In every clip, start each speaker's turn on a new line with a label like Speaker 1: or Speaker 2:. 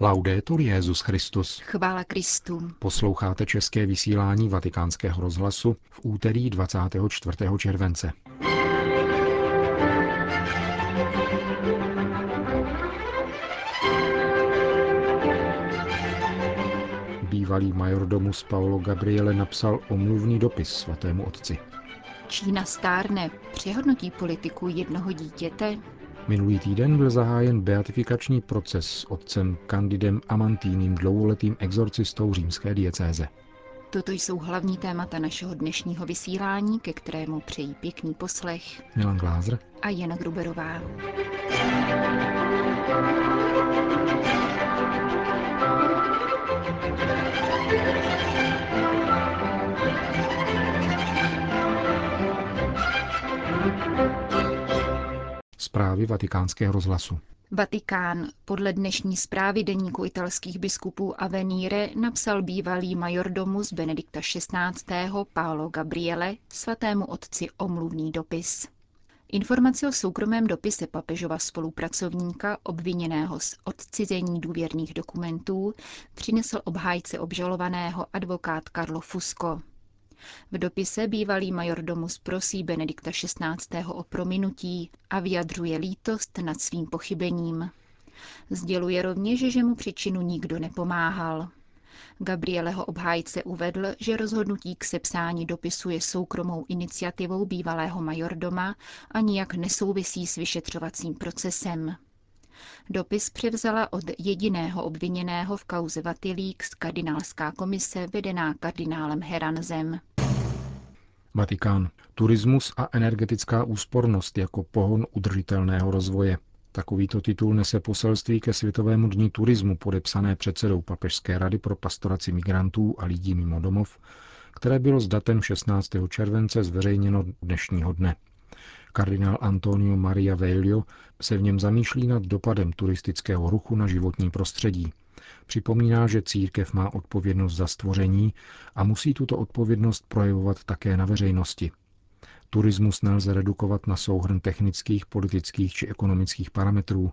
Speaker 1: Laudetur Jezus Christus.
Speaker 2: Chvála Kristu.
Speaker 1: Posloucháte české vysílání Vatikánského rozhlasu v úterý 24. července. Bývalý majordomus Paolo Gabriele napsal omluvný dopis svatému otci.
Speaker 2: Čína stárne, přehodnotí politiku jednoho dítěte,
Speaker 1: Minulý týden byl zahájen beatifikační proces s otcem Candidem Amantínem, dlouholetým exorcistou římské diecéze.
Speaker 2: Toto jsou hlavní témata našeho dnešního vysílání, ke kterému přejí pěkný poslech
Speaker 1: Milan Glázer
Speaker 2: a Jana Gruberová.
Speaker 1: Zprávy vatikánského rozhlasu.
Speaker 2: Vatikán. Podle dnešní zprávy deníku italských biskupů Avenire napsal bývalý majordomus Benedikta XVI. Paolo Gabriele svatému otci omluvný dopis. Informaci o soukromém dopise papežova spolupracovníka, obviněného z odcizení důvěrných dokumentů, přinesl obhájce obžalovaného advokát Carlo Fusco. V dopise bývalý majordomus prosí Benedikta XVI. o prominutí a vyjadřuje lítost nad svým pochybením. Sděluje rovněž, že mu příčinu nikdo nepomáhal. Gabrieleho obhájce uvedl, že rozhodnutí k sepsání dopisu je soukromou iniciativou bývalého majordoma a nijak nesouvisí s vyšetřovacím procesem. Dopis převzala od jediného obviněného v kauze Vatilík kardinálská komise vedená kardinálem Heranzem.
Speaker 1: Vatikán. Turismus a energetická úspornost jako pohon udržitelného rozvoje. Takovýto titul nese poselství ke Světovému dní turismu podepsané předsedou Papežské rady pro pastoraci migrantů a lidí mimo domov, které bylo s datem 16. července zveřejněno dnešního dne. Kardinál Antonio Maria Veglio se v něm zamýšlí nad dopadem turistického ruchu na životní prostředí. Připomíná, že církev má odpovědnost za stvoření a musí tuto odpovědnost projevovat také na veřejnosti. Turismus nelze redukovat na souhrn technických, politických či ekonomických parametrů,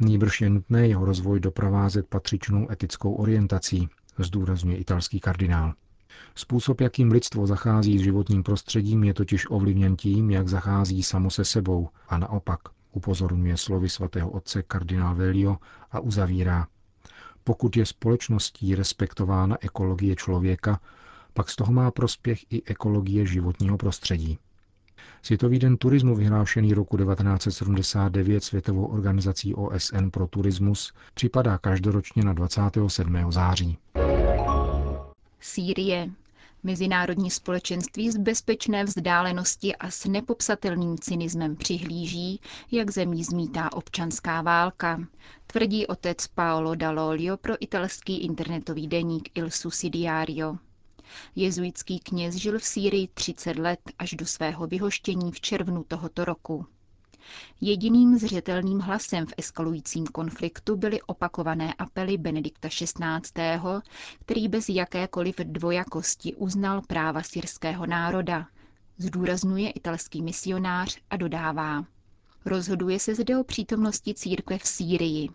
Speaker 1: nýbrž je nutné jeho rozvoj doprovázet patřičnou etickou orientací, zdůrazňuje italský kardinál. Způsob, jakým lidstvo zachází s životním prostředím, je totiž ovlivněn tím, jak zachází samo se sebou a naopak, upozorňuje slovy svatého otce kardinál Velio a uzavírá. Pokud je společností respektována ekologie člověka, pak z toho má prospěch i ekologie životního prostředí. Světový den turismu vyhlášený roku 1979 Světovou organizací OSN pro turismus připadá každoročně na 27. září.
Speaker 2: Sýrie. Mezinárodní společenství z bezpečné vzdálenosti a s nepopsatelným cynismem přihlíží, jak zemí zmítá občanská válka, tvrdí otec Paolo Dall'Olio pro italský internetový deník Il Sussidiario. Jezuitský kněz žil v Sýrii 30 let až do svého vyhoštění v červnu tohoto roku. Jediným zřetelným hlasem v eskalujícím konfliktu byly opakované apely Benedikta XVI., který bez jakékoliv dvojakosti uznal práva syrského národa, zdůrazňuje italský misionář a dodává. Rozhoduje se zde o přítomnosti církve v Sýrii.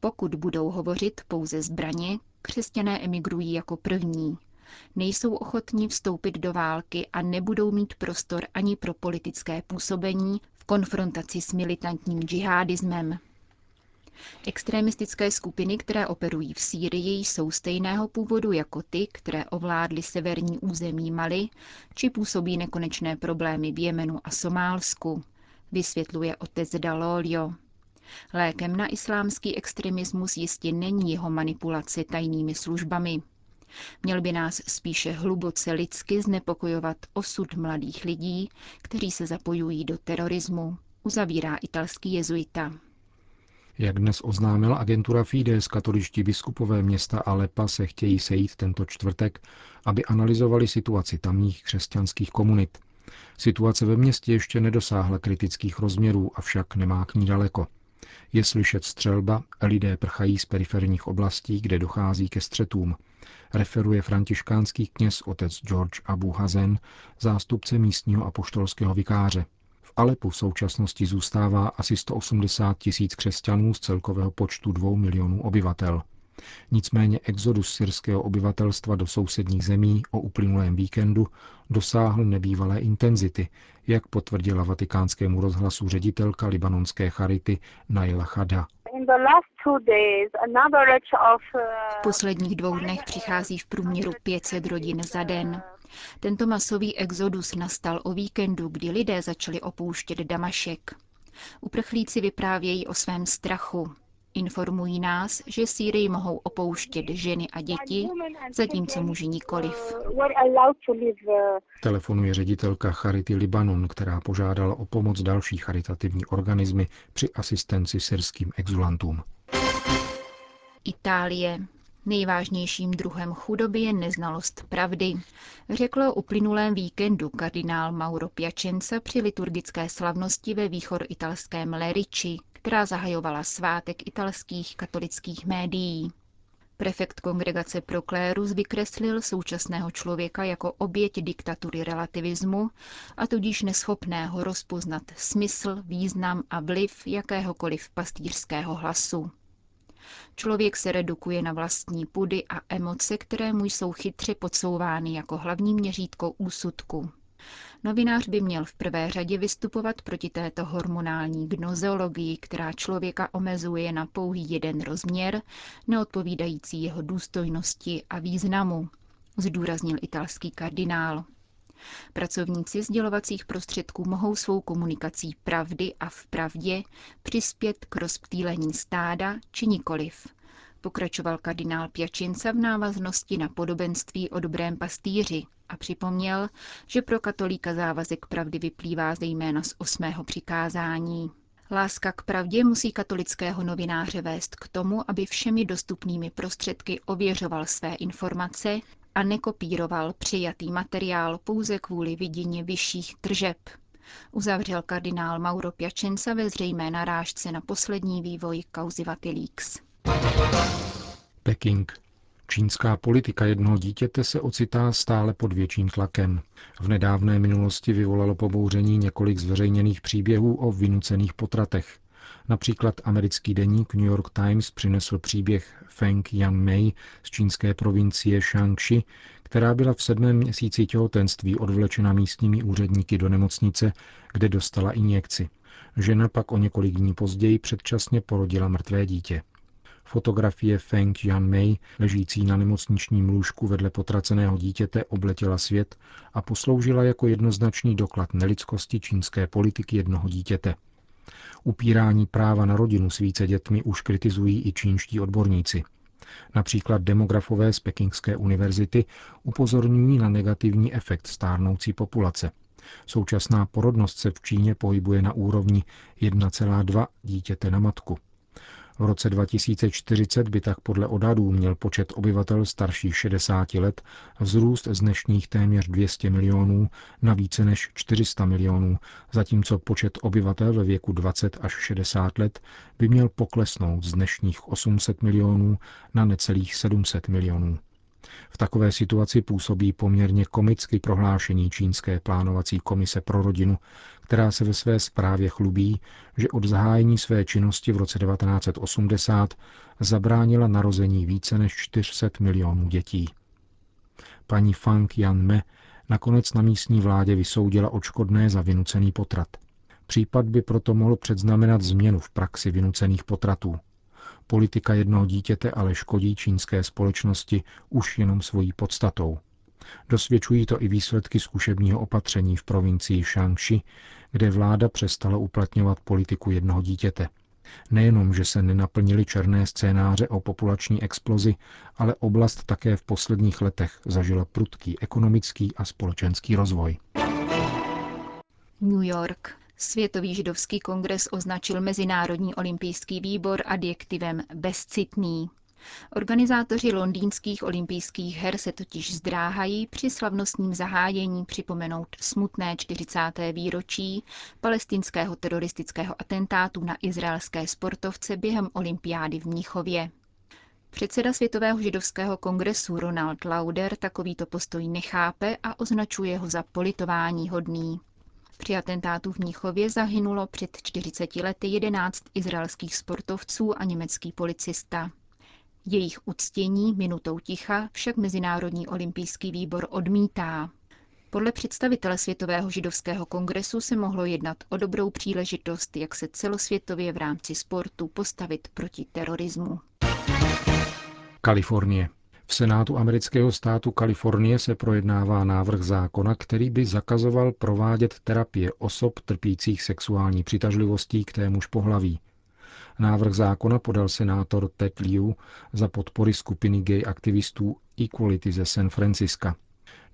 Speaker 2: Pokud budou hovořit pouze zbraně, křesťané emigrují jako první. Nejsou ochotní vstoupit do války a nebudou mít prostor ani pro politické působení konfrontaci s militantním džihadismem. Extremistické skupiny, které operují v Sýrii, jsou stejného původu jako ty, které ovládly severní území Mali, či působí nekonečné problémy v Jemenu a Somálsku, vysvětluje otec Dalolio. Lékem na islámský extremismus jistě není jeho manipulace tajnými službami. Měl by nás spíše hluboce lidsky znepokojovat osud mladých lidí, kteří se zapojují do terorismu, uzavírá italský jezuita.
Speaker 1: Jak dnes oznámila agentura Fides, katoličtí biskupové města Alepa se chtějí sejít tento čtvrtek, aby analyzovali situaci tamních křesťanských komunit. Situace ve městě ještě nedosáhla kritických rozměrů, avšak nemá k ní daleko. Je slyšet střelba, lidé prchají z periferních oblastí, kde dochází ke střetům referuje františkánský kněz otec George Abu Hazen, zástupce místního apoštolského vikáře. V Alepu v současnosti zůstává asi 180 tisíc křesťanů z celkového počtu 2 milionů obyvatel. Nicméně exodus syrského obyvatelstva do sousedních zemí o uplynulém víkendu dosáhl nebývalé intenzity, jak potvrdila vatikánskému rozhlasu ředitelka libanonské charity Naila Chada.
Speaker 2: V posledních dvou dnech přichází v průměru 500 rodin za den. Tento masový exodus nastal o víkendu, kdy lidé začali opouštět Damašek. Uprchlíci vyprávějí o svém strachu. Informují nás, že Sýrii mohou opouštět ženy a děti, zatímco muži nikoliv.
Speaker 1: Telefonuje ředitelka Charity Libanon, která požádala o pomoc další charitativní organismy při asistenci syrským exulantům.
Speaker 2: Itálie. Nejvážnějším druhem chudoby je neznalost pravdy, řekl o uplynulém víkendu kardinál Mauro Piacenza při liturgické slavnosti ve italském Lerici, která zahajovala svátek italských katolických médií. Prefekt kongregace pro klérus vykreslil současného člověka jako oběť diktatury relativismu a tudíž neschopného rozpoznat smysl, význam a vliv jakéhokoliv pastýřského hlasu. Člověk se redukuje na vlastní pudy a emoce, které mu jsou chytře podsouvány jako hlavní měřítko úsudku. Novinář by měl v prvé řadě vystupovat proti této hormonální gnozeologii, která člověka omezuje na pouhý jeden rozměr, neodpovídající jeho důstojnosti a významu, zdůraznil italský kardinál. Pracovníci sdělovacích prostředků mohou svou komunikací pravdy a v pravdě přispět k rozptýlení stáda či nikoliv, pokračoval kardinál Pěčinca v návaznosti na podobenství o dobrém pastýři a připomněl, že pro katolíka závazek pravdy vyplývá zejména z osmého přikázání. Láska k pravdě musí katolického novináře vést k tomu, aby všemi dostupnými prostředky ověřoval své informace a nekopíroval přijatý materiál pouze kvůli vidění vyšších tržeb. Uzavřel kardinál Mauro Piacenza ve zřejmé narážce na poslední vývoj kauzy Vatilix.
Speaker 1: Peking. Čínská politika jednoho dítěte se ocitá stále pod větším tlakem. V nedávné minulosti vyvolalo pobouření několik zveřejněných příběhů o vynucených potratech. Například americký deník New York Times přinesl příběh Feng Yang-mei z čínské provincie Shaanxi, která byla v sedmém měsíci těhotenství odvlečena místními úředníky do nemocnice, kde dostala injekci. Žena pak o několik dní později předčasně porodila mrtvé dítě. Fotografie Feng Yan-mei, ležící na nemocničním lůžku vedle potraceného dítěte, obletěla svět a posloužila jako jednoznačný doklad nelidskosti čínské politiky jednoho dítěte. Upírání práva na rodinu s více dětmi už kritizují i čínští odborníci. Například demografové z Pekingské univerzity upozorňují na negativní efekt stárnoucí populace. Současná porodnost se v Číně pohybuje na úrovni 1,2 dítěte na matku. V roce 2040 by tak podle odhadů měl počet obyvatel starších 60 let vzrůst z dnešních téměř 200 milionů na více než 400 milionů, zatímco počet obyvatel ve věku 20 až 60 let by měl poklesnout z dnešních 800 milionů na necelých 700 milionů. V takové situaci působí poměrně komicky prohlášení Čínské plánovací komise pro rodinu, která se ve své zprávě chlubí, že od zahájení své činnosti v roce 1980 zabránila narození více než 400 milionů dětí. Paní Fang Me nakonec na místní vládě vysoudila očkodné za vynucený potrat. Případ by proto mohl předznamenat změnu v praxi vynucených potratů. Politika jednoho dítěte ale škodí čínské společnosti už jenom svojí podstatou. Dosvědčují to i výsledky zkušebního opatření v provincii Shangxi, kde vláda přestala uplatňovat politiku jednoho dítěte. Nejenom, že se nenaplnily černé scénáře o populační explozi, ale oblast také v posledních letech zažila prudký ekonomický a společenský rozvoj.
Speaker 2: New York. Světový židovský kongres označil Mezinárodní olympijský výbor adjektivem bezcitný. Organizátoři londýnských olympijských her se totiž zdráhají při slavnostním zahájení připomenout smutné 40. výročí palestinského teroristického atentátu na izraelské sportovce během olympiády v Mnichově. Předseda Světového židovského kongresu Ronald Lauder takovýto postoj nechápe a označuje ho za politování hodný. Při atentátu v Mnichově zahynulo před 40 lety 11 izraelských sportovců a německý policista. Jejich uctění minutou ticha však Mezinárodní olympijský výbor odmítá. Podle představitele Světového židovského kongresu se mohlo jednat o dobrou příležitost, jak se celosvětově v rámci sportu postavit proti terorismu.
Speaker 1: Kalifornie. V Senátu amerického státu Kalifornie se projednává návrh zákona, který by zakazoval provádět terapie osob trpících sexuální přitažlivostí k témuž pohlaví. Návrh zákona podal senátor Ted Liu za podpory skupiny gay aktivistů Equality ze San Francisca.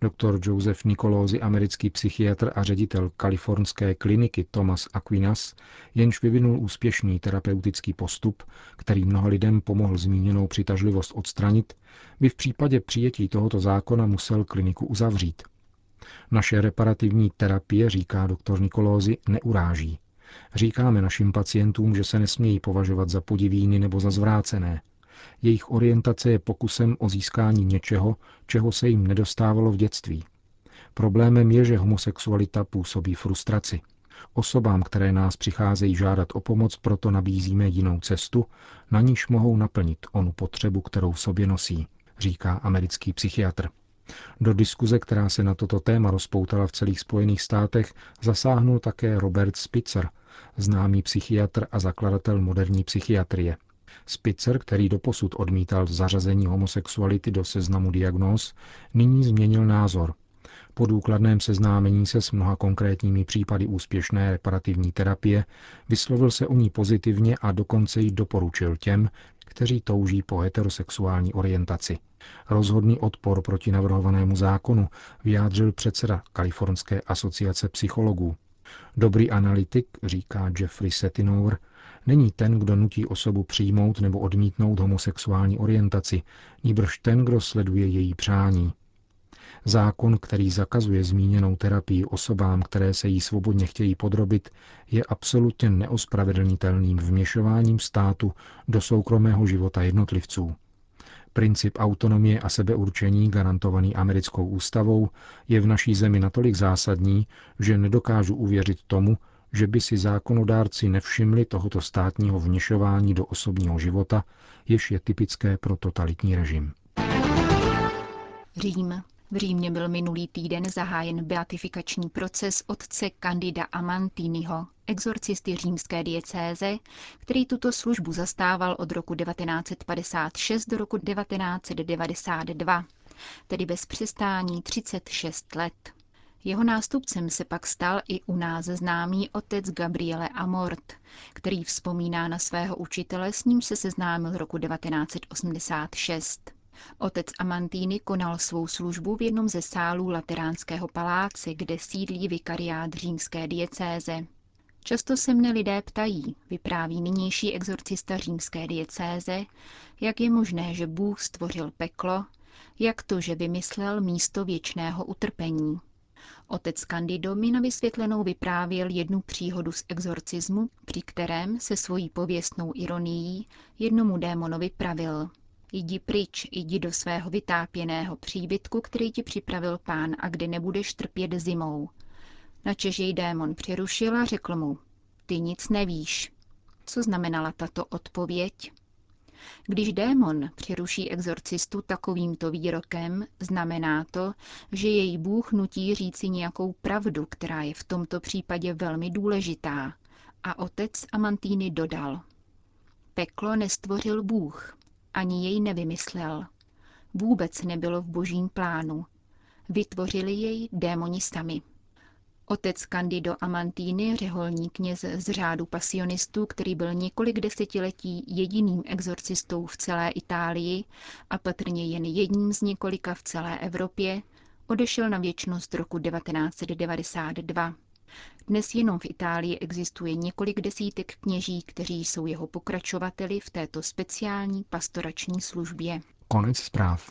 Speaker 1: Dr. Joseph Nikolózy, americký psychiatr a ředitel kalifornské kliniky Thomas Aquinas, jenž vyvinul úspěšný terapeutický postup, který mnoha lidem pomohl zmíněnou přitažlivost odstranit, by v případě přijetí tohoto zákona musel kliniku uzavřít. Naše reparativní terapie, říká doktor Nikolózy, neuráží. Říkáme našim pacientům, že se nesmějí považovat za podivíny nebo za zvrácené. Jejich orientace je pokusem o získání něčeho, čeho se jim nedostávalo v dětství. Problémem je, že homosexualita působí frustraci. Osobám, které nás přicházejí žádat o pomoc, proto nabízíme jinou cestu, na níž mohou naplnit onu potřebu, kterou v sobě nosí, říká americký psychiatr. Do diskuze, která se na toto téma rozpoutala v celých Spojených státech, zasáhnul také Robert Spitzer, známý psychiatr a zakladatel moderní psychiatrie. Spitzer, který doposud odmítal zařazení homosexuality do seznamu diagnóz, nyní změnil názor. Po důkladném seznámení se s mnoha konkrétními případy úspěšné reparativní terapie vyslovil se o ní pozitivně a dokonce ji doporučil těm, kteří touží po heterosexuální orientaci. Rozhodný odpor proti navrhovanému zákonu vyjádřil předseda Kalifornské asociace psychologů. Dobrý analytik, říká Jeffrey Setinower, není ten, kdo nutí osobu přijmout nebo odmítnout homosexuální orientaci, níbrž ten, kdo sleduje její přání. Zákon, který zakazuje zmíněnou terapii osobám, které se jí svobodně chtějí podrobit, je absolutně neospravedlnitelným vměšováním státu do soukromého života jednotlivců. Princip autonomie a sebeurčení garantovaný americkou ústavou je v naší zemi natolik zásadní, že nedokážu uvěřit tomu, že by si zákonodárci nevšimli tohoto státního vněšování do osobního života, jež je typické pro totalitní režim.
Speaker 2: Řím. V Římě byl minulý týden zahájen beatifikační proces otce Candida Amantiniho, exorcisty římské diecéze, který tuto službu zastával od roku 1956 do roku 1992, tedy bez přestání 36 let. Jeho nástupcem se pak stal i u nás známý otec Gabriele Amort, který vzpomíná na svého učitele, s ním se seznámil roku 1986. Otec Amantýny konal svou službu v jednom ze sálů Lateránského paláce, kde sídlí vikariát římské diecéze. Často se mne lidé ptají, vypráví nynější exorcista římské diecéze, jak je možné, že Bůh stvořil peklo, jak to, že vymyslel místo věčného utrpení. Otec Candido mi na vysvětlenou vyprávěl jednu příhodu z exorcismu, při kterém se svojí pověstnou ironií jednomu démonovi pravil. Jdi pryč, jdi do svého vytápěného příbytku, který ti připravil pán a kde nebudeš trpět zimou. Načež jej démon přerušil a řekl mu, ty nic nevíš. Co znamenala tato odpověď? Když démon přeruší exorcistu takovýmto výrokem, znamená to, že její Bůh nutí říci nějakou pravdu, která je v tomto případě velmi důležitá. A otec Amantýny dodal. Peklo nestvořil Bůh, ani jej nevymyslel. Vůbec nebylo v božím plánu. Vytvořili jej démoni sami. Otec Candido Amantini, řeholní kněz z řádu pasionistů, který byl několik desetiletí jediným exorcistou v celé Itálii a patrně jen jedním z několika v celé Evropě, odešel na věčnost roku 1992. Dnes jenom v Itálii existuje několik desítek kněží, kteří jsou jeho pokračovateli v této speciální pastorační službě.
Speaker 1: Konec zpráv.